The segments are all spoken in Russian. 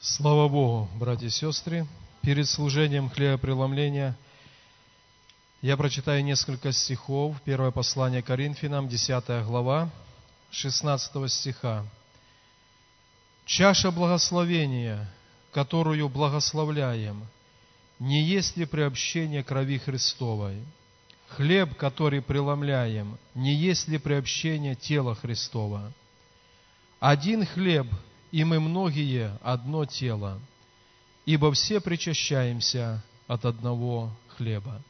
Слава Богу, братья и сестры. Перед служением хлебопреломления я прочитаю несколько стихов. Первое послание Коринфянам, 10 глава, 16 стиха. «Чаша благословения, которую благословляем, не есть ли приобщение крови Христовой? Хлеб, который преломляем, не есть ли приобщение тела Христова? Один хлеб – и мы многие одно тело, ибо все причащаемся от одного хлеба.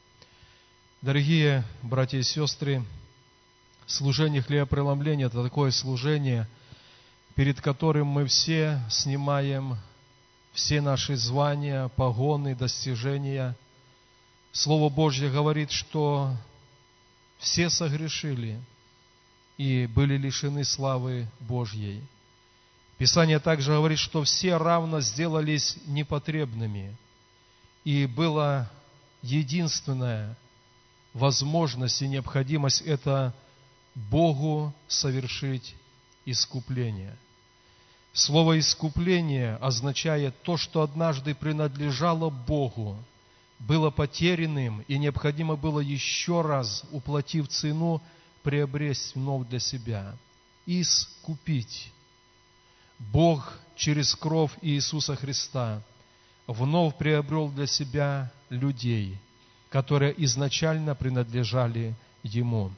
Дорогие братья и сестры, служение хлебопреломления – это такое служение, перед которым мы все снимаем все наши звания, погоны, достижения. Слово Божье говорит, что все согрешили и были лишены славы Божьей – Писание также говорит, что все равно сделались непотребными. И была единственная возможность и необходимость – это Богу совершить искупление. Слово «искупление» означает то, что однажды принадлежало Богу, было потерянным, и необходимо было еще раз, уплатив цену, приобрести вновь для себя. Искупить Бог через кровь Иисуса Христа вновь приобрел для себя людей, которые изначально принадлежали Ему.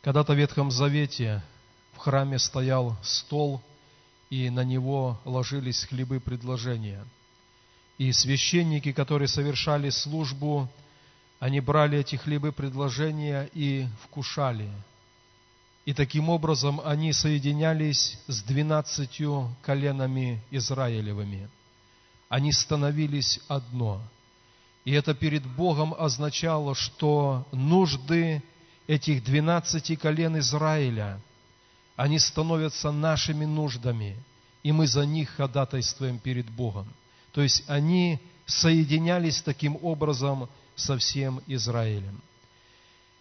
Когда-то в Ветхом Завете в храме стоял стол, и на него ложились хлебы предложения. И священники, которые совершали службу, они брали эти хлебы предложения и вкушали – и таким образом они соединялись с двенадцатью коленами Израилевыми. Они становились одно. И это перед Богом означало, что нужды этих двенадцати колен Израиля, они становятся нашими нуждами, и мы за них ходатайствуем перед Богом. То есть они соединялись таким образом со всем Израилем.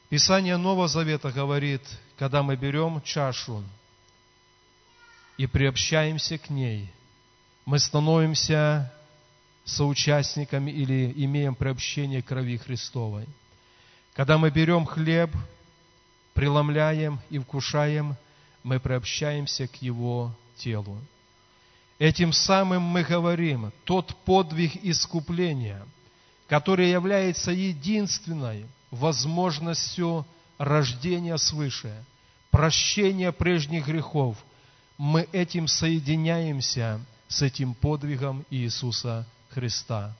Писание Нового Завета говорит, когда мы берем чашу и приобщаемся к ней, мы становимся соучастниками или имеем приобщение крови Христовой. Когда мы берем хлеб, преломляем и вкушаем, мы приобщаемся к Его телу. Этим самым мы говорим, тот подвиг искупления, который является единственной возможностью рождения свыше, прощения прежних грехов, мы этим соединяемся с этим подвигом Иисуса Христа.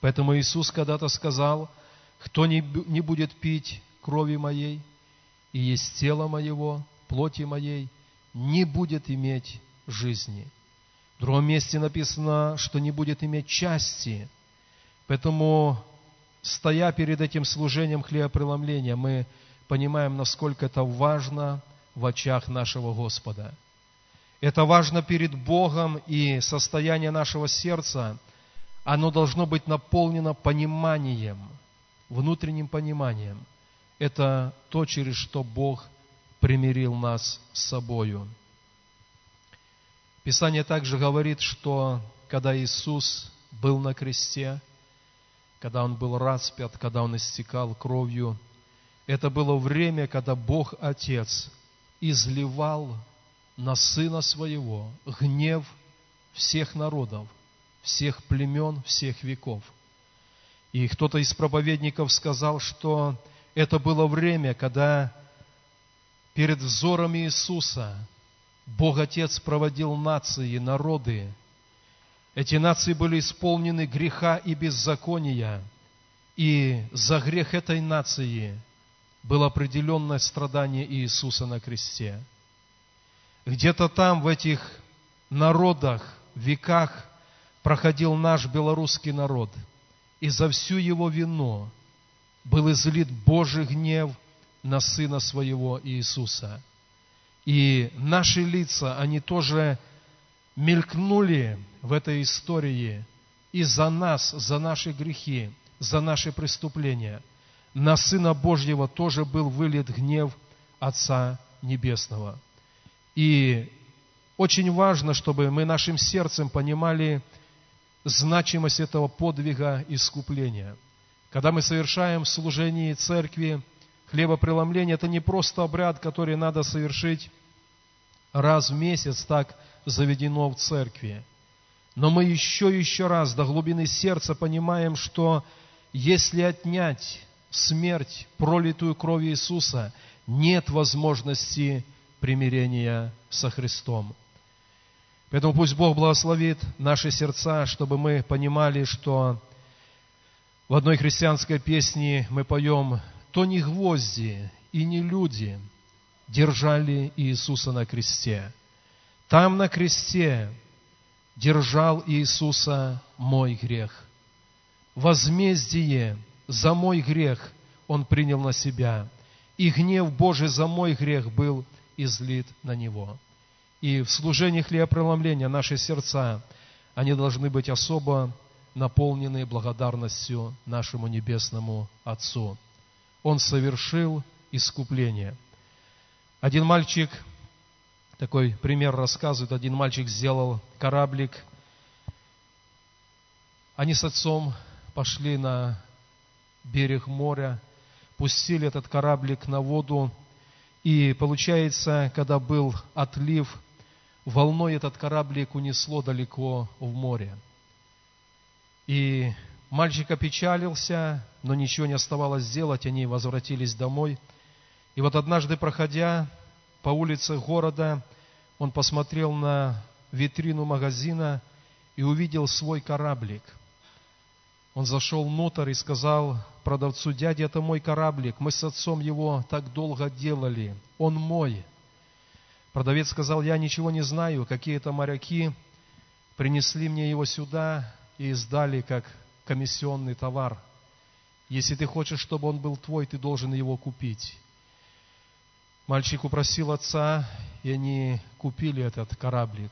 Поэтому Иисус когда-то сказал, кто не, не будет пить крови моей и есть тело моего, плоти моей, не будет иметь жизни. В другом месте написано, что не будет иметь части. Поэтому, стоя перед этим служением хлебопреломления, мы понимаем, насколько это важно в очах нашего Господа. Это важно перед Богом, и состояние нашего сердца, оно должно быть наполнено пониманием, внутренним пониманием. Это то, через что Бог примирил нас с собою. Писание также говорит, что когда Иисус был на кресте, когда Он был распят, когда Он истекал кровью – это было время, когда Бог Отец изливал на Сына Своего гнев всех народов, всех племен, всех веков. И кто-то из проповедников сказал, что это было время, когда перед взором Иисуса Бог Отец проводил нации, народы. Эти нации были исполнены греха и беззакония. И за грех этой нации – было определенное страдание Иисуса на кресте. Где-то там, в этих народах, веках, проходил наш белорусский народ. И за всю его вину был излит Божий гнев на Сына Своего Иисуса. И наши лица, они тоже мелькнули в этой истории и за нас, за наши грехи, за наши преступления – на Сына Божьего тоже был вылет гнев Отца Небесного. И очень важно, чтобы мы нашим сердцем понимали значимость этого подвига искупления. Когда мы совершаем в служении церкви хлебопреломление, это не просто обряд, который надо совершить раз в месяц, так заведено в церкви. Но мы еще и еще раз до глубины сердца понимаем, что если отнять смерть, пролитую кровью Иисуса, нет возможности примирения со Христом. Поэтому пусть Бог благословит наши сердца, чтобы мы понимали, что в одной христианской песне мы поем «То не гвозди и не люди держали Иисуса на кресте. Там на кресте держал Иисуса мой грех. Возмездие за мой грех Он принял на себя, и гнев Божий за мой грех был излит на Него» и в служении хлебопреломления наши сердца, они должны быть особо наполнены благодарностью нашему Небесному Отцу. Он совершил искупление. Один мальчик, такой пример рассказывает, один мальчик сделал кораблик. Они с отцом пошли на берег моря, пустили этот кораблик на воду, и получается, когда был отлив, волной этот кораблик унесло далеко в море. И мальчик опечалился, но ничего не оставалось сделать, они возвратились домой. И вот однажды, проходя по улице города, он посмотрел на витрину магазина и увидел свой кораблик. Он зашел внутрь и сказал продавцу, дядя, это мой кораблик, мы с отцом его так долго делали, он мой. Продавец сказал, я ничего не знаю, какие-то моряки принесли мне его сюда и сдали как комиссионный товар. Если ты хочешь, чтобы он был твой, ты должен его купить. Мальчик упросил отца, и они купили этот кораблик.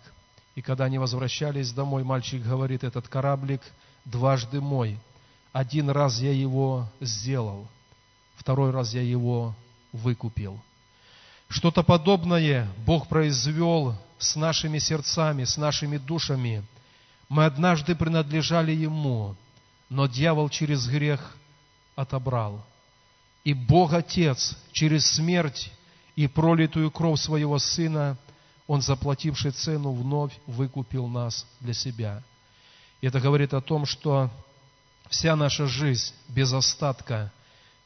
И когда они возвращались домой, мальчик говорит, этот кораблик дважды мой. Один раз я его сделал, второй раз я его выкупил. Что-то подобное Бог произвел с нашими сердцами, с нашими душами. Мы однажды принадлежали Ему, но дьявол через грех отобрал. И Бог Отец через смерть и пролитую кровь своего Сына, Он, заплативший цену, вновь выкупил нас для себя. Это говорит о том, что вся наша жизнь без остатка,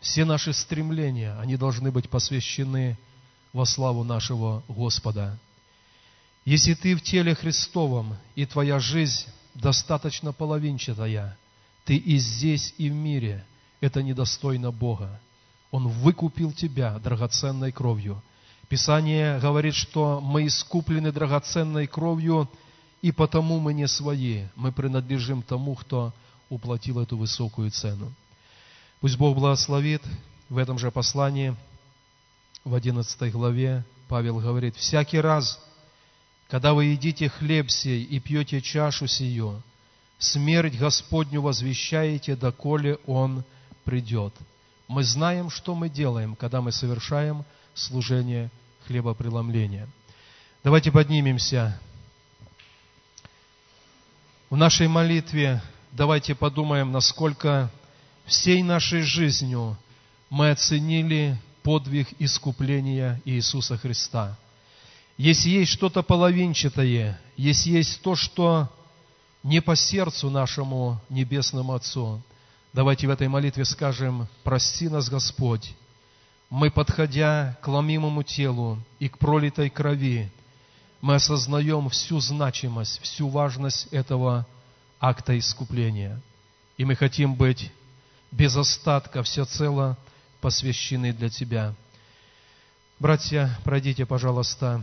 все наши стремления, они должны быть посвящены во славу нашего Господа. Если ты в теле Христовом, и твоя жизнь достаточно половинчатая, ты и здесь, и в мире, это недостойно Бога. Он выкупил тебя драгоценной кровью. Писание говорит, что мы искуплены драгоценной кровью, и потому мы не свои, мы принадлежим тому, кто уплатил эту высокую цену. Пусть Бог благословит в этом же послании – в 11 главе Павел говорит, «Всякий раз, когда вы едите хлеб сей и пьете чашу сию, смерть Господню возвещаете, доколе Он придет». Мы знаем, что мы делаем, когда мы совершаем служение хлебопреломления. Давайте поднимемся. В нашей молитве давайте подумаем, насколько всей нашей жизнью мы оценили подвиг искупления Иисуса Христа. Если есть что-то половинчатое, если есть то, что не по сердцу нашему Небесному Отцу, давайте в этой молитве скажем, прости нас, Господь, мы, подходя к ломимому телу и к пролитой крови, мы осознаем всю значимость, всю важность этого акта искупления. И мы хотим быть без остатка, всецело посвящены для Тебя. Братья, пройдите, пожалуйста,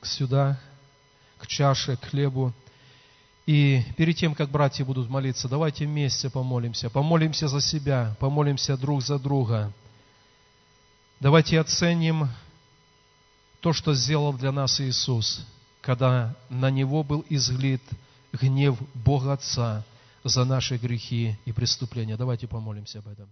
сюда, к чаше, к хлебу. И перед тем, как братья будут молиться, давайте вместе помолимся. Помолимся за себя, помолимся друг за друга. Давайте оценим то, что сделал для нас Иисус, когда на Него был излит гнев Бога Отца – за наши грехи и преступления. Давайте помолимся об этом.